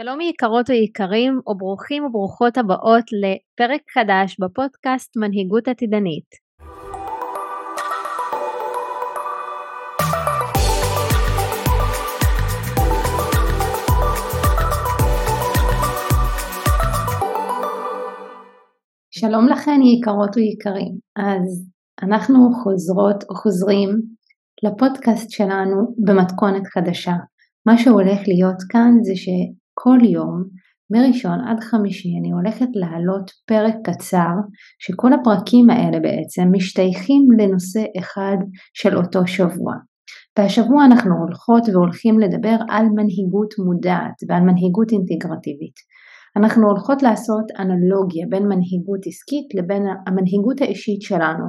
שלום יקרות ויקרים וברוכים וברוכות הבאות לפרק חדש בפודקאסט מנהיגות עתידנית. שלום לכן יקרות ויקרים, אז אנחנו חוזרות או חוזרים לפודקאסט שלנו במתכונת חדשה. מה שהולך להיות כאן זה ש... כל יום, מראשון עד חמישי, אני הולכת להעלות פרק קצר, שכל הפרקים האלה בעצם משתייכים לנושא אחד של אותו שבוע. והשבוע אנחנו הולכות והולכים לדבר על מנהיגות מודעת ועל מנהיגות אינטגרטיבית. אנחנו הולכות לעשות אנלוגיה בין מנהיגות עסקית לבין המנהיגות האישית שלנו.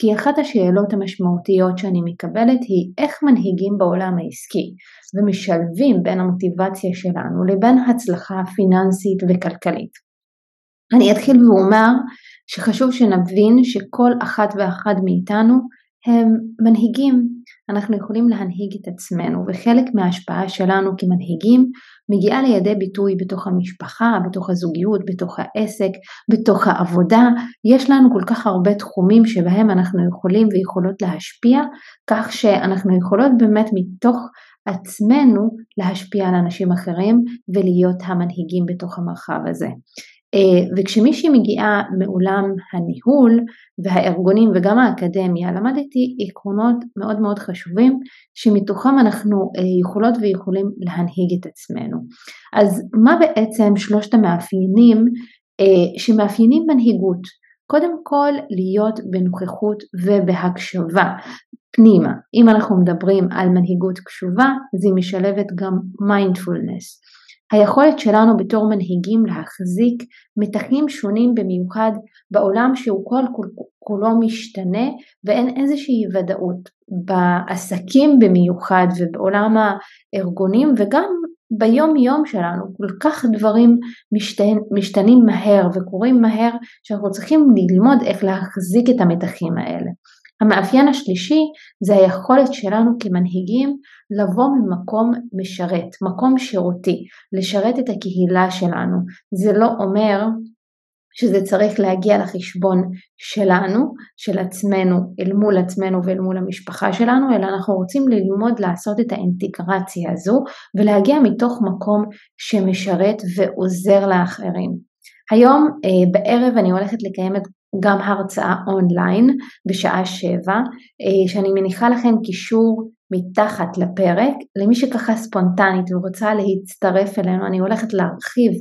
כי אחת השאלות המשמעותיות שאני מקבלת היא איך מנהיגים בעולם העסקי ומשלבים בין המוטיבציה שלנו לבין הצלחה פיננסית וכלכלית. אני אתחיל ואומר שחשוב שנבין שכל אחת ואחד מאיתנו הם מנהיגים, אנחנו יכולים להנהיג את עצמנו וחלק מההשפעה שלנו כמנהיגים מגיעה לידי ביטוי בתוך המשפחה, בתוך הזוגיות, בתוך העסק, בתוך העבודה. יש לנו כל כך הרבה תחומים שבהם אנחנו יכולים ויכולות להשפיע, כך שאנחנו יכולות באמת מתוך עצמנו להשפיע על אנשים אחרים ולהיות המנהיגים בתוך המרחב הזה. אה, וכשמישהי מגיעה מעולם הניהול והארגונים וגם האקדמיה למדתי עקרונות מאוד מאוד חשובים שמתוכם אנחנו אה, יכולות ויכולים להנהיג את עצמנו. אז מה בעצם שלושת המאפיינים אה, שמאפיינים מנהיגות? קודם כל להיות בנוכחות ובהקשבה פנימה. אם אנחנו מדברים על מנהיגות קשובה, אז היא משלבת גם מיינדפולנס. היכולת שלנו בתור מנהיגים להחזיק מתחים שונים במיוחד בעולם שהוא כל כולו משתנה ואין איזושהי ודאות בעסקים במיוחד ובעולם הארגונים וגם ביום יום שלנו כל כך דברים משתנים, משתנים מהר וקורים מהר שאנחנו צריכים ללמוד איך להחזיק את המתחים האלה. המאפיין השלישי זה היכולת שלנו כמנהיגים לבוא ממקום משרת, מקום שירותי, לשרת את הקהילה שלנו. זה לא אומר שזה צריך להגיע לחשבון שלנו, של עצמנו, אל מול עצמנו ואל מול המשפחה שלנו, אלא אנחנו רוצים ללמוד לעשות את האינטגרציה הזו ולהגיע מתוך מקום שמשרת ועוזר לאחרים. היום אה, בערב אני הולכת לקיים את גם הרצאה אונליין בשעה שבע, אה, שאני מניחה לכם קישור מתחת לפרק. למי שככה ספונטנית ורוצה להצטרף אלינו, אני הולכת להרחיב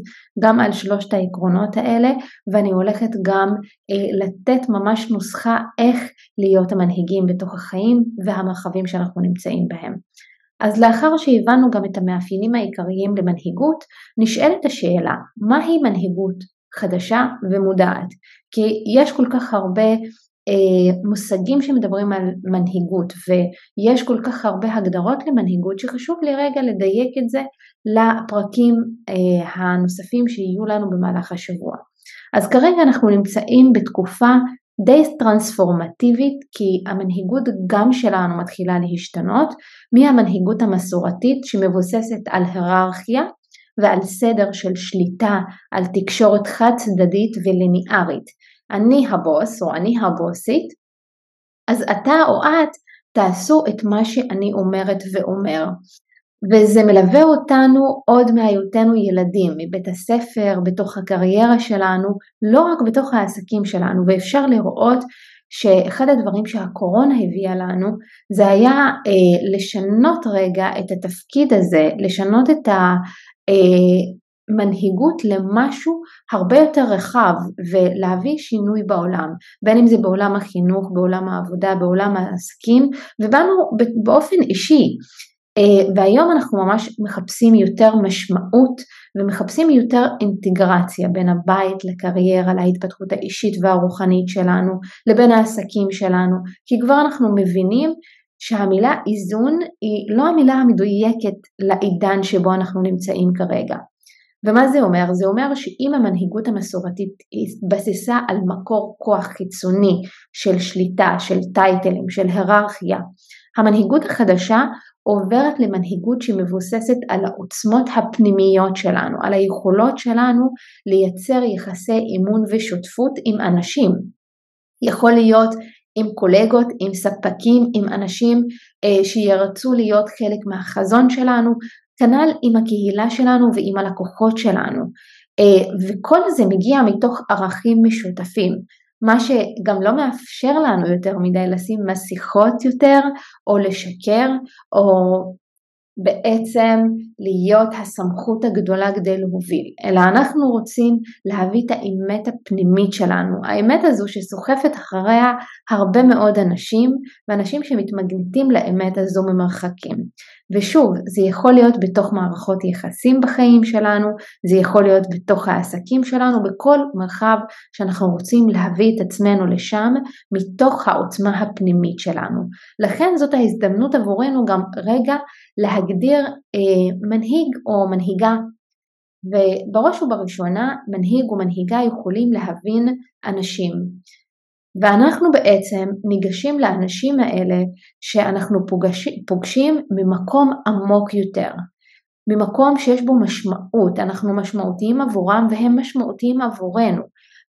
גם על שלושת העקרונות האלה, ואני הולכת גם אה, לתת ממש נוסחה איך להיות המנהיגים בתוך החיים והמרחבים שאנחנו נמצאים בהם. אז לאחר שהבנו גם את המאפיינים העיקריים למנהיגות, נשאלת השאלה, מהי מנהיגות חדשה ומודעת? כי יש כל כך הרבה אה, מושגים שמדברים על מנהיגות ויש כל כך הרבה הגדרות למנהיגות שחשוב לי רגע לדייק את זה לפרקים אה, הנוספים שיהיו לנו במהלך השבוע. אז כרגע אנחנו נמצאים בתקופה די טרנספורמטיבית כי המנהיגות גם שלנו מתחילה להשתנות מהמנהיגות המסורתית שמבוססת על היררכיה ועל סדר של שליטה על תקשורת חד צדדית וליניארית. אני הבוס או אני הבוסית, אז אתה או את תעשו את מה שאני אומרת ואומר. וזה מלווה אותנו עוד מהיותנו ילדים, מבית הספר, בתוך הקריירה שלנו, לא רק בתוך העסקים שלנו, ואפשר לראות שאחד הדברים שהקורונה הביאה לנו זה היה אה, לשנות רגע את התפקיד הזה, לשנות את ה... אה, מנהיגות למשהו הרבה יותר רחב ולהביא שינוי בעולם, בין אם זה בעולם החינוך, בעולם העבודה, בעולם העסקים ובאנו באופן אישי. אה, והיום אנחנו ממש מחפשים יותר משמעות ומחפשים יותר אינטגרציה בין הבית לקריירה, להתפתחות האישית והרוחנית שלנו, לבין העסקים שלנו, כי כבר אנחנו מבינים שהמילה איזון היא לא המילה המדויקת לעידן שבו אנחנו נמצאים כרגע. ומה זה אומר? זה אומר שאם המנהיגות המסורתית התבססה על מקור כוח חיצוני של שליטה, של טייטלים, של היררכיה, המנהיגות החדשה עוברת למנהיגות שמבוססת על העוצמות הפנימיות שלנו, על היכולות שלנו לייצר יחסי אימון ושותפות עם אנשים. יכול להיות עם קולגות, עם ספקים, עם אנשים אה, שירצו להיות חלק מהחזון שלנו, כנ"ל עם הקהילה שלנו ועם הלקוחות שלנו. אה, וכל זה מגיע מתוך ערכים משותפים. מה שגם לא מאפשר לנו יותר מדי לשים מסכות יותר, או לשקר, או בעצם להיות הסמכות הגדולה כדי להוביל, אלא אנחנו רוצים להביא את האמת הפנימית שלנו, האמת הזו שסוחפת אחריה הרבה מאוד אנשים, ואנשים שמתמגנטים לאמת הזו ממרחקים. ושוב, זה יכול להיות בתוך מערכות יחסים בחיים שלנו, זה יכול להיות בתוך העסקים שלנו, בכל מרחב שאנחנו רוצים להביא את עצמנו לשם, מתוך העוצמה הפנימית שלנו. לכן זאת ההזדמנות עבורנו גם רגע להגדיר אה, מנהיג או מנהיגה. ובראש ובראשונה מנהיג ומנהיגה יכולים להבין אנשים. ואנחנו בעצם ניגשים לאנשים האלה שאנחנו פוגש, פוגשים ממקום עמוק יותר, ממקום שיש בו משמעות, אנחנו משמעותיים עבורם והם משמעותיים עבורנו,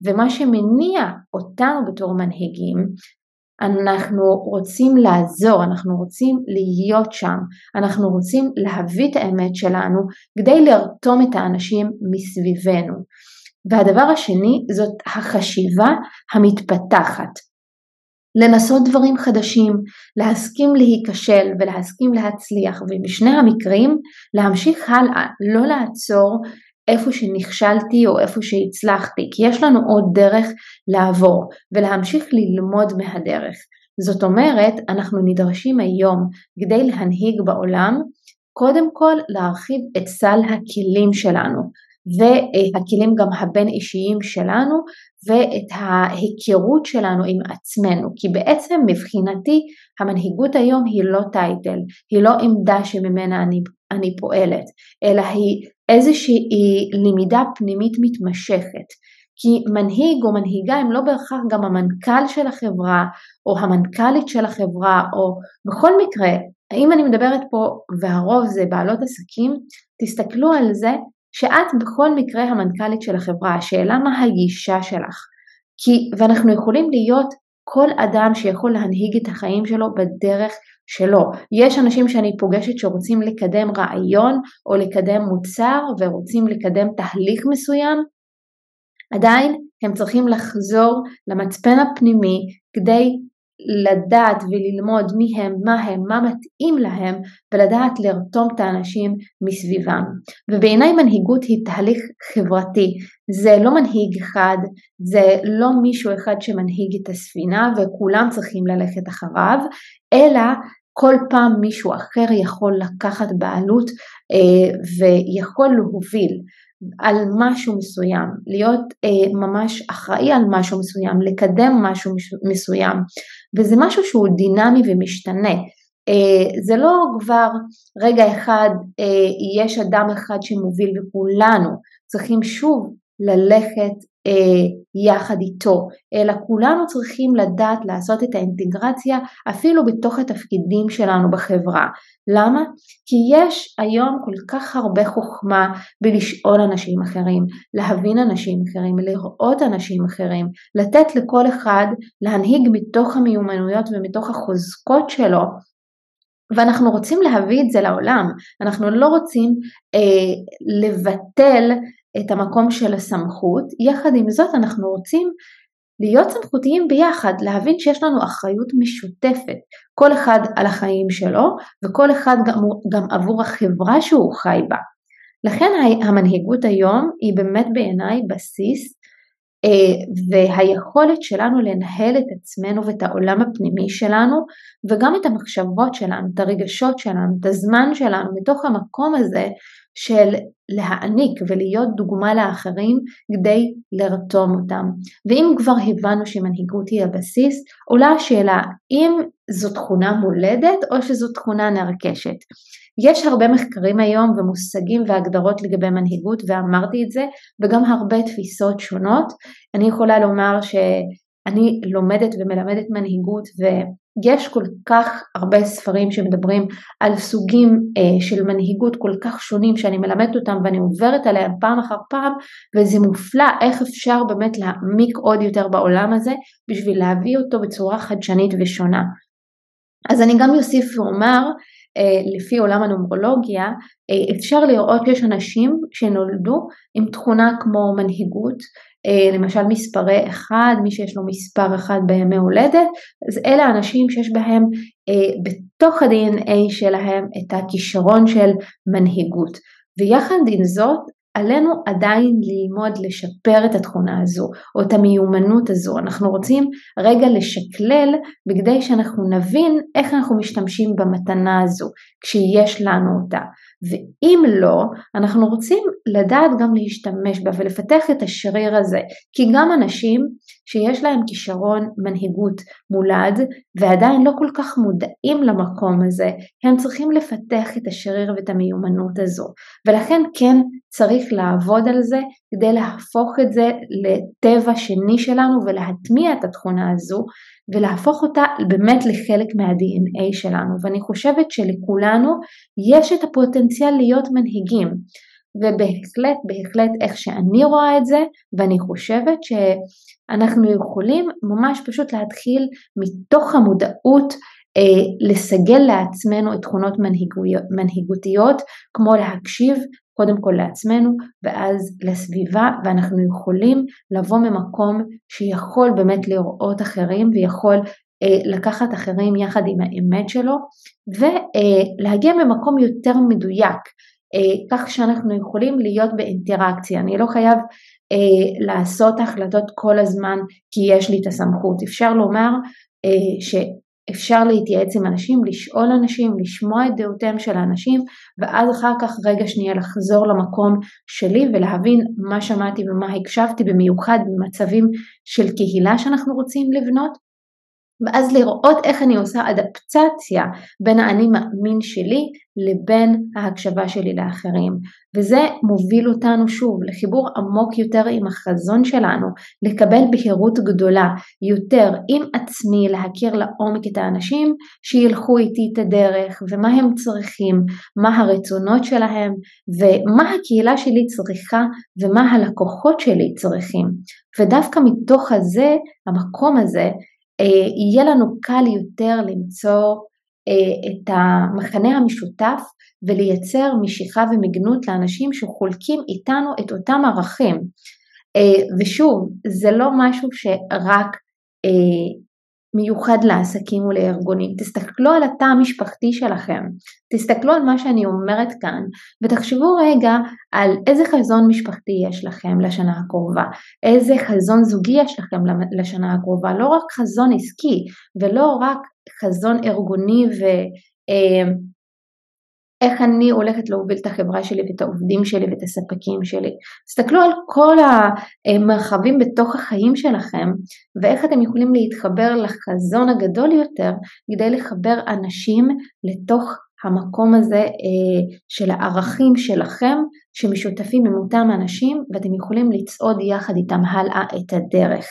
ומה שמניע אותנו בתור מנהיגים, אנחנו רוצים לעזור, אנחנו רוצים להיות שם, אנחנו רוצים להביא את האמת שלנו כדי לרתום את האנשים מסביבנו. והדבר השני זאת החשיבה המתפתחת. לנסות דברים חדשים, להסכים להיכשל ולהסכים להצליח, ובשני המקרים להמשיך הלאה, לא לעצור איפה שנכשלתי או איפה שהצלחתי, כי יש לנו עוד דרך לעבור ולהמשיך ללמוד מהדרך. זאת אומרת, אנחנו נדרשים היום כדי להנהיג בעולם, קודם כל להרחיב את סל הכלים שלנו, והכלים גם הבין אישיים שלנו ואת ההיכרות שלנו עם עצמנו כי בעצם מבחינתי המנהיגות היום היא לא טייטל, היא לא עמדה שממנה אני, אני פועלת אלא היא איזושהי למידה פנימית מתמשכת. כי מנהיג או מנהיגה הם לא בהכרח גם המנכ"ל של החברה או המנכ"לית של החברה או בכל מקרה אם אני מדברת פה והרוב זה בעלות עסקים תסתכלו על זה שאת בכל מקרה המנכ"לית של החברה, השאלה מה הגישה שלך. כי, ואנחנו יכולים להיות כל אדם שיכול להנהיג את החיים שלו בדרך שלו. יש אנשים שאני פוגשת שרוצים לקדם רעיון או לקדם מוצר ורוצים לקדם תהליך מסוים, עדיין הם צריכים לחזור למצפן הפנימי כדי לדעת וללמוד מי הם, מה הם, מה מתאים להם ולדעת לרתום את האנשים מסביבם. ובעיניי מנהיגות היא תהליך חברתי, זה לא מנהיג אחד, זה לא מישהו אחד שמנהיג את הספינה וכולם צריכים ללכת אחריו, אלא כל פעם מישהו אחר יכול לקחת בעלות אה, ויכול להוביל. על משהו מסוים, להיות אה, ממש אחראי על משהו מסוים, לקדם משהו מסוים, וזה משהו שהוא דינמי ומשתנה. אה, זה לא כבר רגע אחד אה, יש אדם אחד שמוביל וכולנו צריכים שוב ללכת יחד איתו, אלא כולנו צריכים לדעת לעשות את האינטגרציה אפילו בתוך התפקידים שלנו בחברה. למה? כי יש היום כל כך הרבה חוכמה בלשאול אנשים אחרים, להבין אנשים אחרים, לראות אנשים אחרים, לתת לכל אחד להנהיג מתוך המיומנויות ומתוך החוזקות שלו ואנחנו רוצים להביא את זה לעולם, אנחנו לא רוצים אה, לבטל את המקום של הסמכות, יחד עם זאת אנחנו רוצים להיות סמכותיים ביחד, להבין שיש לנו אחריות משותפת, כל אחד על החיים שלו וכל אחד גם, גם עבור החברה שהוא חי בה. לכן המנהיגות היום היא באמת בעיניי בסיס אה, והיכולת שלנו לנהל את עצמנו ואת העולם הפנימי שלנו וגם את המחשבות שלנו, את הרגשות שלנו, את הזמן שלנו, מתוך המקום הזה של להעניק ולהיות דוגמה לאחרים כדי לרתום אותם. ואם כבר הבנו שמנהיגות היא הבסיס, עולה השאלה אם זו תכונה מולדת או שזו תכונה נרכשת. יש הרבה מחקרים היום ומושגים והגדרות לגבי מנהיגות ואמרתי את זה וגם הרבה תפיסות שונות. אני יכולה לומר שאני לומדת ומלמדת מנהיגות ו... יש כל כך הרבה ספרים שמדברים על סוגים אה, של מנהיגות כל כך שונים שאני מלמדת אותם ואני עוברת עליהם פעם אחר פעם וזה מופלא איך אפשר באמת להעמיק עוד יותר בעולם הזה בשביל להביא אותו בצורה חדשנית ושונה. אז אני גם אוסיף ואומר לפי עולם הנומרולוגיה אה, אפשר לראות שיש אנשים שנולדו עם תכונה כמו מנהיגות אה, למשל מספרי אחד, מי שיש לו מספר אחד בימי הולדת, אז אלה האנשים שיש בהם בתוך ה-DNA שלהם את הכישרון של מנהיגות. ויחד עם זאת עלינו עדיין ללמוד לשפר את התכונה הזו או את המיומנות הזו. אנחנו רוצים רגע לשקלל בכדי שאנחנו נבין איך אנחנו משתמשים במתנה הזו כשיש לנו אותה. ואם לא, אנחנו רוצים לדעת גם להשתמש בה ולפתח את השריר הזה, כי גם אנשים שיש להם כישרון מנהיגות מולד ועדיין לא כל כך מודעים למקום הזה, הם צריכים לפתח את השריר ואת המיומנות הזו. ולכן כן צריך לעבוד על זה כדי להפוך את זה לטבע שני שלנו ולהטמיע את התכונה הזו ולהפוך אותה באמת לחלק מה-DNA שלנו. ואני חושבת שלכולנו יש את הפוטנציאל להיות מנהיגים. ובהחלט, בהחלט איך שאני רואה את זה, ואני חושבת שאנחנו יכולים ממש פשוט להתחיל מתוך המודעות אה, לסגל לעצמנו את תכונות מנהיגותיות, כמו להקשיב קודם כל לעצמנו ואז לסביבה ואנחנו יכולים לבוא ממקום שיכול באמת לראות אחרים ויכול אה, לקחת אחרים יחד עם האמת שלו ולהגיע אה, ממקום יותר מדויק אה, כך שאנחנו יכולים להיות באינטראקציה. אני לא חייב אה, לעשות החלטות כל הזמן כי יש לי את הסמכות. אפשר לומר אה, ש... אפשר להתייעץ עם אנשים, לשאול אנשים, לשמוע את דעותיהם של האנשים ואז אחר כך רגע שנייה לחזור למקום שלי ולהבין מה שמעתי ומה הקשבתי במיוחד במצבים של קהילה שאנחנו רוצים לבנות ואז לראות איך אני עושה אדפטציה בין האני מאמין שלי לבין ההקשבה שלי לאחרים. וזה מוביל אותנו שוב לחיבור עמוק יותר עם החזון שלנו, לקבל בהירות גדולה יותר עם עצמי, להכיר לעומק את האנשים שילכו איתי את הדרך ומה הם צריכים, מה הרצונות שלהם ומה הקהילה שלי צריכה ומה הלקוחות שלי צריכים. ודווקא מתוך הזה, המקום הזה, יהיה לנו קל יותר למצוא אה, את המכנה המשותף ולייצר משיכה ומגנות לאנשים שחולקים איתנו את אותם ערכים. אה, ושוב, זה לא משהו שרק מיוחד לעסקים ולארגונים. תסתכלו על התא המשפחתי שלכם, תסתכלו על מה שאני אומרת כאן ותחשבו רגע על איזה חזון משפחתי יש לכם לשנה הקרובה, איזה חזון זוגי יש לכם לשנה הקרובה, לא רק חזון עסקי ולא רק חזון ארגוני ו... איך אני הולכת להוביל את החברה שלי ואת העובדים שלי ואת הספקים שלי. תסתכלו על כל המרחבים בתוך החיים שלכם ואיך אתם יכולים להתחבר לחזון הגדול יותר כדי לחבר אנשים לתוך המקום הזה אה, של הערכים שלכם שמשותפים עם אותם אנשים ואתם יכולים לצעוד יחד איתם הלאה את הדרך.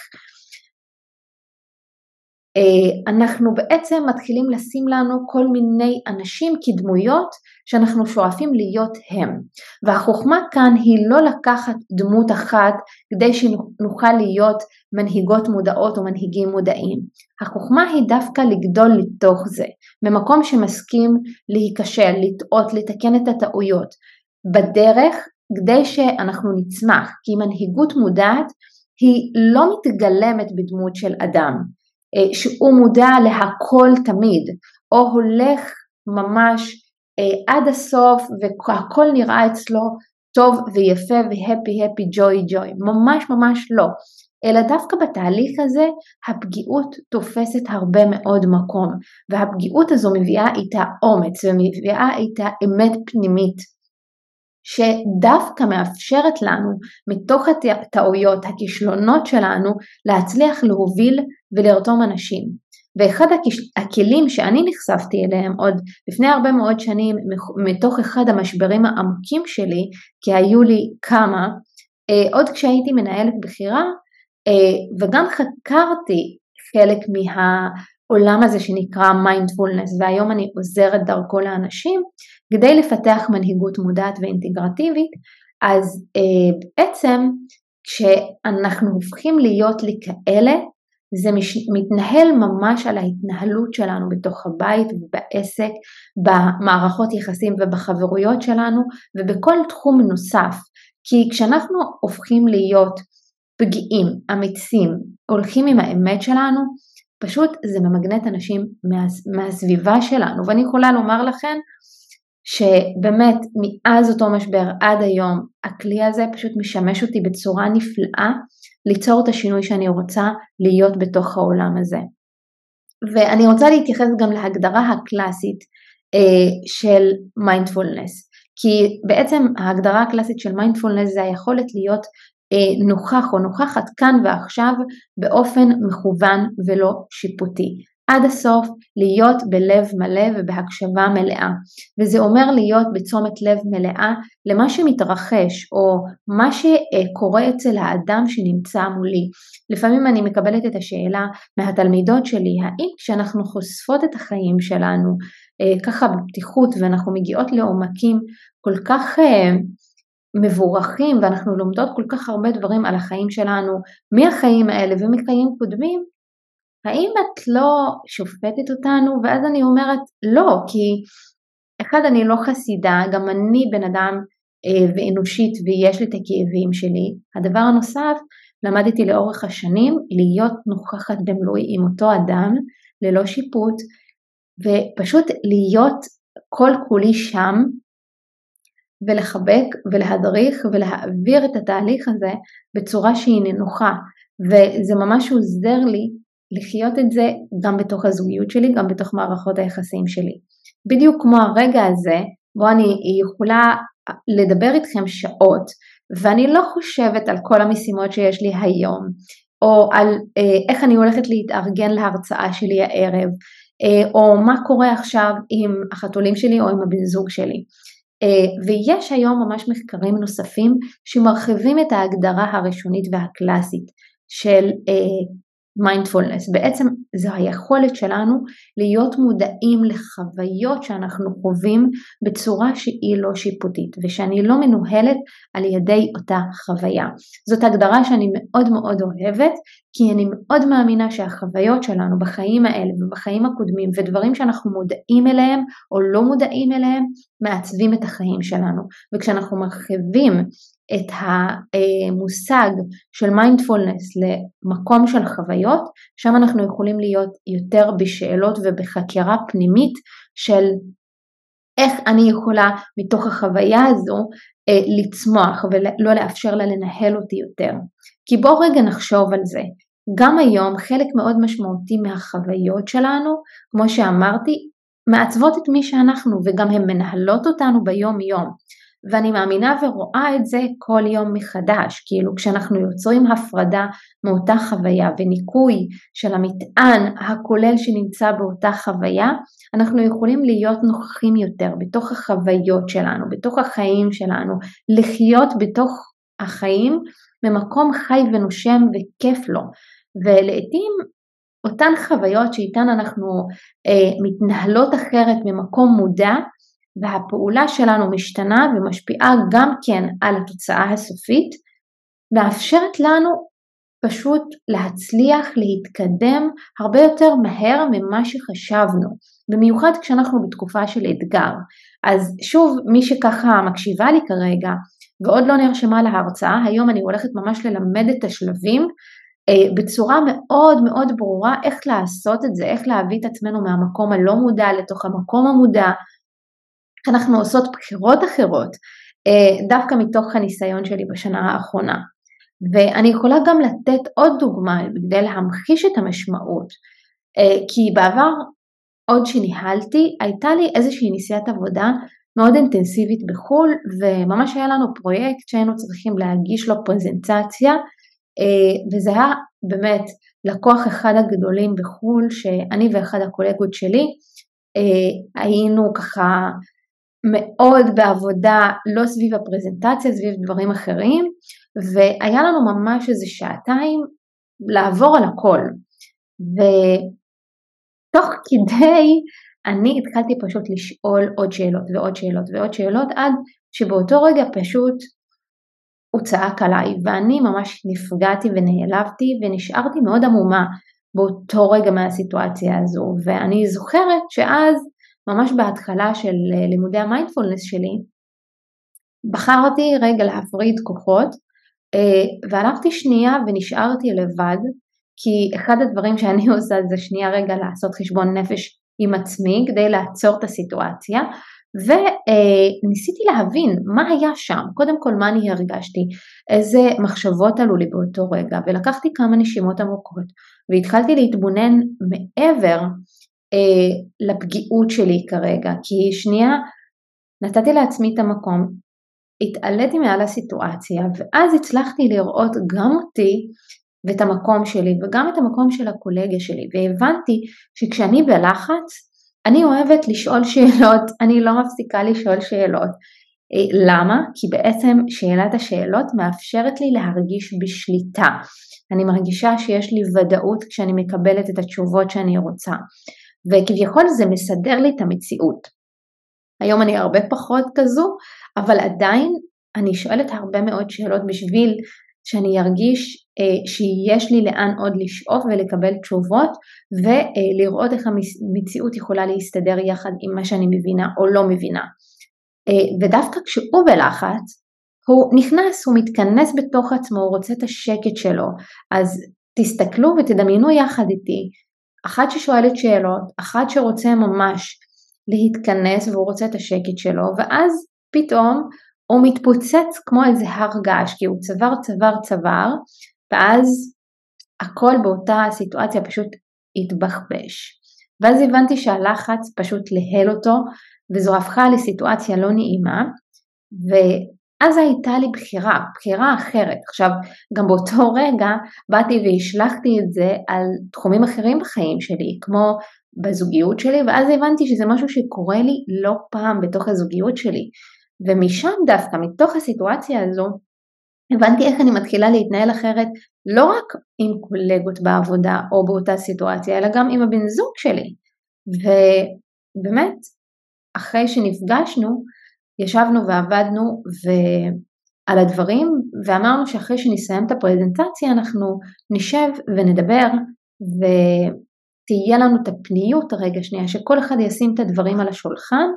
אה, אנחנו בעצם מתחילים לשים לנו כל מיני אנשים כדמויות שאנחנו שואפים להיות הם. והחוכמה כאן היא לא לקחת דמות אחת כדי שנוכל להיות מנהיגות מודעות או מנהיגים מודעים. החוכמה היא דווקא לגדול לתוך זה, במקום שמסכים להיכשל, לטעות, לתקן את הטעויות. בדרך, כדי שאנחנו נצמח, כי מנהיגות מודעת היא לא מתגלמת בדמות של אדם. אה, שהוא מודע להכל תמיד, או הולך ממש אה, עד הסוף והכל נראה אצלו טוב ויפה והפי הפי ג'וי ג'וי, ממש ממש לא, אלא דווקא בתהליך הזה הפגיעות תופסת הרבה מאוד מקום, והפגיעות הזו מביאה איתה אומץ ומביאה איתה אמת פנימית. שדווקא מאפשרת לנו מתוך הטעויות, הכישלונות שלנו, להצליח להוביל ולרתום אנשים. ואחד הכלים שאני נחשפתי אליהם עוד לפני הרבה מאוד שנים מתוך אחד המשברים העמוקים שלי, כי היו לי כמה, אה, עוד כשהייתי מנהלת בכירה, אה, וגם חקרתי חלק מה... העולם הזה שנקרא מיינדפולנס והיום אני עוזרת דרכו לאנשים כדי לפתח מנהיגות מודעת ואינטגרטיבית אז אה, בעצם כשאנחנו הופכים להיות לכאלה זה מש, מתנהל ממש על ההתנהלות שלנו בתוך הבית ובעסק, במערכות יחסים ובחברויות שלנו ובכל תחום נוסף. כי כשאנחנו הופכים להיות פגיעים, אמיצים, הולכים עם האמת שלנו, פשוט זה ממגנט אנשים מה, מהסביבה שלנו. ואני יכולה לומר לכם שבאמת מאז אותו משבר עד היום הכלי הזה פשוט משמש אותי בצורה נפלאה ליצור את השינוי שאני רוצה להיות בתוך העולם הזה. ואני רוצה להתייחס גם להגדרה הקלאסית אה, של מיינדפולנס, כי בעצם ההגדרה הקלאסית של מיינדפולנס זה היכולת להיות אה, נוכח או נוכחת כאן ועכשיו באופן מכוון ולא שיפוטי. עד הסוף להיות בלב מלא ובהקשבה מלאה וזה אומר להיות בתשומת לב מלאה למה שמתרחש או מה שקורה אצל האדם שנמצא מולי. לפעמים אני מקבלת את השאלה מהתלמידות שלי האם כשאנחנו חושפות את החיים שלנו אה, ככה בפתיחות ואנחנו מגיעות לעומקים כל כך אה, מבורכים ואנחנו לומדות כל כך הרבה דברים על החיים שלנו מהחיים האלה ומחיים קודמים האם את לא שופטת אותנו? ואז אני אומרת לא, כי אחד אני לא חסידה, גם אני בן אדם אה, ואנושית ויש לי את הכאבים שלי. הדבר הנוסף, למדתי לאורך השנים להיות נוכחת במלואי עם אותו אדם, ללא שיפוט, ופשוט להיות כל כולי שם, ולחבק ולהדריך ולהעביר את התהליך הזה בצורה שהיא ננוחה. וזה ממש עוזר לי לחיות את זה גם בתוך הזוגיות שלי, גם בתוך מערכות היחסים שלי. בדיוק כמו הרגע הזה, בו אני יכולה לדבר איתכם שעות, ואני לא חושבת על כל המשימות שיש לי היום, או על אה, איך אני הולכת להתארגן להרצאה שלי הערב, אה, או מה קורה עכשיו עם החתולים שלי או עם הבן זוג שלי. אה, ויש היום ממש מחקרים נוספים שמרחיבים את ההגדרה הראשונית והקלאסית של מיינדפולנס. בעצם זו היכולת שלנו להיות מודעים לחוויות שאנחנו חווים בצורה שהיא לא שיפוטית ושאני לא מנוהלת על ידי אותה חוויה. זאת הגדרה שאני מאוד מאוד אוהבת כי אני מאוד מאמינה שהחוויות שלנו בחיים האלה ובחיים הקודמים ודברים שאנחנו מודעים אליהם או לא מודעים אליהם מעצבים את החיים שלנו וכשאנחנו מרחיבים את המושג של מיינדפולנס למקום של חוויות, שם אנחנו יכולים להיות יותר בשאלות ובחקירה פנימית של איך אני יכולה מתוך החוויה הזו אה, לצמוח ולא לאפשר לה לנהל אותי יותר. כי בואו רגע נחשוב על זה. גם היום חלק מאוד משמעותי מהחוויות שלנו, כמו שאמרתי, מעצבות את מי שאנחנו וגם הן מנהלות אותנו ביום יום. ואני מאמינה ורואה את זה כל יום מחדש, כאילו כשאנחנו יוצרים הפרדה מאותה חוויה וניקוי של המטען הכולל שנמצא באותה חוויה, אנחנו יכולים להיות נוכחים יותר בתוך החוויות שלנו, בתוך החיים שלנו, לחיות בתוך החיים במקום חי ונושם וכיף לו. ולעיתים אותן חוויות שאיתן אנחנו אה, מתנהלות אחרת ממקום מודע, והפעולה שלנו משתנה ומשפיעה גם כן על התוצאה הסופית, מאפשרת לנו פשוט להצליח להתקדם הרבה יותר מהר ממה שחשבנו, במיוחד כשאנחנו בתקופה של אתגר. אז שוב, מי שככה מקשיבה לי כרגע ועוד לא נרשמה להרצאה, היום אני הולכת ממש ללמד את השלבים אה, בצורה מאוד מאוד ברורה איך לעשות את זה, איך להביא את עצמנו מהמקום הלא מודע לתוך המקום המודע, אנחנו עושות בחירות אחרות, אה, דווקא מתוך הניסיון שלי בשנה האחרונה. ואני יכולה גם לתת עוד דוגמה כדי להמחיש את המשמעות, אה, כי בעבר עוד שניהלתי הייתה לי איזושהי נסיעת עבודה מאוד אינטנסיבית בחו"ל וממש היה לנו פרויקט שהיינו צריכים להגיש לו פרזנטציה אה, וזה היה באמת לקוח אחד הגדולים בחו"ל שאני ואחד הקולגות שלי היינו ככה מאוד בעבודה לא סביב הפרזנטציה, סביב דברים אחרים, והיה לנו ממש איזה שעתיים לעבור על הכל. תוך כדי אני התחלתי פשוט לשאול עוד שאלות ועוד שאלות ועוד שאלות עד שבאותו רגע פשוט הוא צעק עליי ואני ממש נפגעתי ונעלבתי ונשארתי מאוד עמומה באותו רגע מהסיטואציה הזו ואני זוכרת שאז ממש בהתחלה של לימודי המיינדפולנס שלי בחרתי רגע להפריד כוחות אה, והלכתי שנייה ונשארתי לבד כי אחד הדברים שאני עושה זה שנייה רגע לעשות חשבון נפש עם עצמי כדי לעצור את הסיטואציה וניסיתי להבין מה היה שם, קודם כל מה אני הרגשתי, איזה מחשבות עלו לי באותו רגע? ולקחתי כמה נשימות עמוקות והתחלתי להתבונן מעבר אה, לפגיעות שלי כרגע כי שנייה נתתי לעצמי את המקום, התעליתי מעל הסיטואציה ואז הצלחתי לראות גם אותי ואת המקום שלי וגם את המקום של הקולגה שלי והבנתי שכשאני בלחץ אני אוהבת לשאול שאלות, אני לא מפסיקה לשאול שאלות. אה, למה? כי בעצם שאלת השאלות מאפשרת לי להרגיש בשליטה. אני מרגישה שיש לי ודאות כשאני מקבלת את התשובות שאני רוצה. וכביכול זה מסדר לי את המציאות. היום אני הרבה פחות כזו, אבל עדיין אני שואלת הרבה מאוד שאלות בשביל שאני ארגיש אה, שיש לי לאן עוד לשאוף ולקבל תשובות ולראות איך המציאות יכולה להסתדר יחד עם מה שאני מבינה או לא מבינה. אה, ודווקא כשהוא בלחץ, הוא נכנס, הוא מתכנס בתוך עצמו, הוא רוצה את השקט שלו. אז תסתכלו ותדמיינו יחד איתי, אחת ששואלת שאלות, אחת שרוצה ממש להתכנס והוא רוצה את השקט שלו, ואז פתאום הוא מתפוצץ כמו איזה הר געש, כי הוא צבר צבר צבר, ואז הכל באותה סיטואציה פשוט התבחבש. ואז הבנתי שהלחץ פשוט להל אותו, וזו הפכה לסיטואציה לא נעימה, ואז הייתה לי בחירה, בחירה אחרת. עכשיו, גם באותו רגע באתי והשלכתי את זה על תחומים אחרים בחיים שלי, כמו בזוגיות שלי, ואז הבנתי שזה משהו שקורה לי לא פעם בתוך הזוגיות שלי. ומשם דווקא, מתוך הסיטואציה הזו, הבנתי איך אני מתחילה להתנהל אחרת לא רק עם קולגות בעבודה או באותה סיטואציה, אלא גם עם הבן זוג שלי. ובאמת, אחרי שנפגשנו, ישבנו ועבדנו ו... על הדברים ואמרנו שאחרי שנסיים את הפרזנטציה אנחנו נשב ונדבר ותהיה לנו את הפניות הרגע שנייה שכל אחד ישים את הדברים על השולחן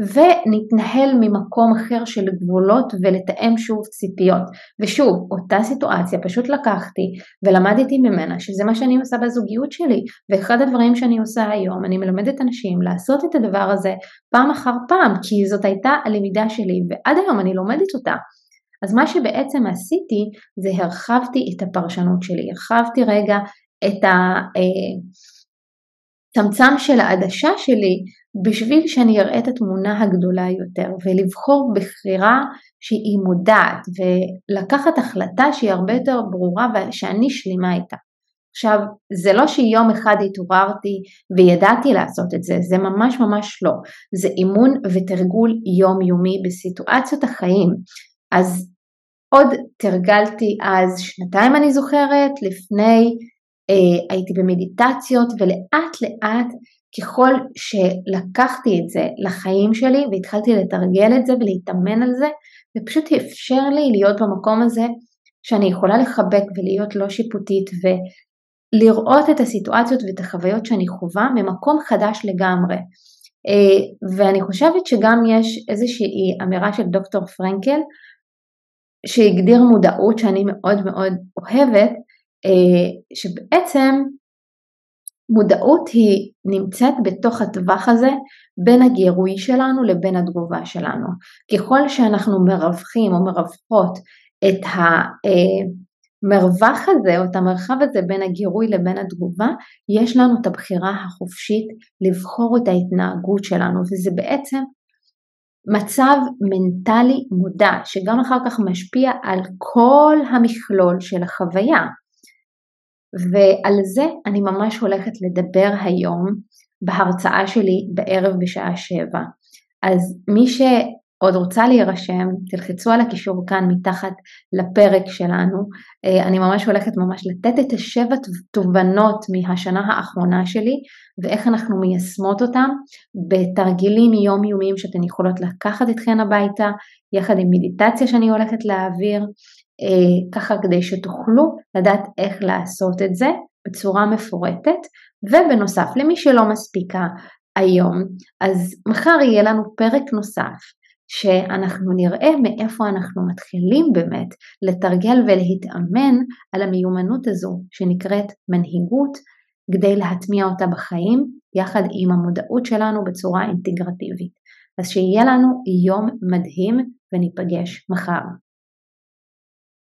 ונתנהל ממקום אחר של גבולות ולתאם שוב ציפיות. ושוב, אותה סיטואציה פשוט לקחתי ולמדתי ממנה שזה מה שאני עושה בזוגיות שלי, ואחד הדברים שאני עושה היום, אני מלמדת אנשים לעשות את הדבר הזה פעם אחר פעם, כי זאת הייתה הלמידה שלי ועד היום אני לומדת אותה. אז מה שבעצם עשיתי זה הרחבתי את הפרשנות שלי, הרחבתי רגע את ה... אה, צמצם של העדשה שלי בשביל שאני אראה את התמונה הגדולה יותר ולבחור בחירה שהיא מודעת ולקחת החלטה שהיא הרבה יותר ברורה ושאני שלמה איתה. עכשיו, זה לא שיום אחד התעוררתי וידעתי לעשות את זה, זה ממש ממש לא. זה אימון ותרגול יומיומי בסיטואציות החיים. אז עוד תרגלתי אז שנתיים אני זוכרת, לפני הייתי במדיטציות ולאט לאט ככל שלקחתי את זה לחיים שלי והתחלתי לתרגל את זה ולהתאמן על זה, זה פשוט אפשר לי להיות במקום הזה שאני יכולה לחבק ולהיות לא שיפוטית ולראות את הסיטואציות ואת החוויות שאני חווה ממקום חדש לגמרי. אה, ואני חושבת שגם יש איזושהי אמירה של דוקטור פרנקל שהגדיר מודעות שאני מאוד מאוד אוהבת, אה, שבעצם מודעות היא נמצאת בתוך הטווח הזה בין הגירוי שלנו לבין התגובה שלנו. ככל שאנחנו מרווחים או מרווחות את המרווח הזה או את המרחב הזה בין הגירוי לבין התגובה, יש לנו את הבחירה החופשית לבחור את ההתנהגות שלנו וזה בעצם מצב מנטלי מודע שגם אחר כך משפיע על כל המכלול של החוויה. ועל זה אני ממש הולכת לדבר היום בהרצאה שלי בערב בשעה שבע. אז מי עוד רוצה להירשם, תלחצו על הקישור כאן מתחת לפרק שלנו. אה, אני ממש הולכת ממש לתת את השבע תובנות מהשנה האחרונה שלי ואיך אנחנו מיישמות אותם בתרגילים יומיומיים שאתן יכולות לקחת אתכן הביתה, יחד עם מדיטציה שאני הולכת להעביר, ככה כדי שתוכלו לדעת איך לעשות את זה בצורה מפורטת, ובנוסף למי שלא מספיקה היום, אז מחר יהיה לנו פרק נוסף שאנחנו נראה מאיפה אנחנו מתחילים באמת לתרגל ולהתאמן על המיומנות הזו שנקראת מנהיגות כדי להטמיע אותה בחיים יחד עם המודעות שלנו בצורה אינטגרטיבית. אז שיהיה לנו יום מדהים וניפגש מחר.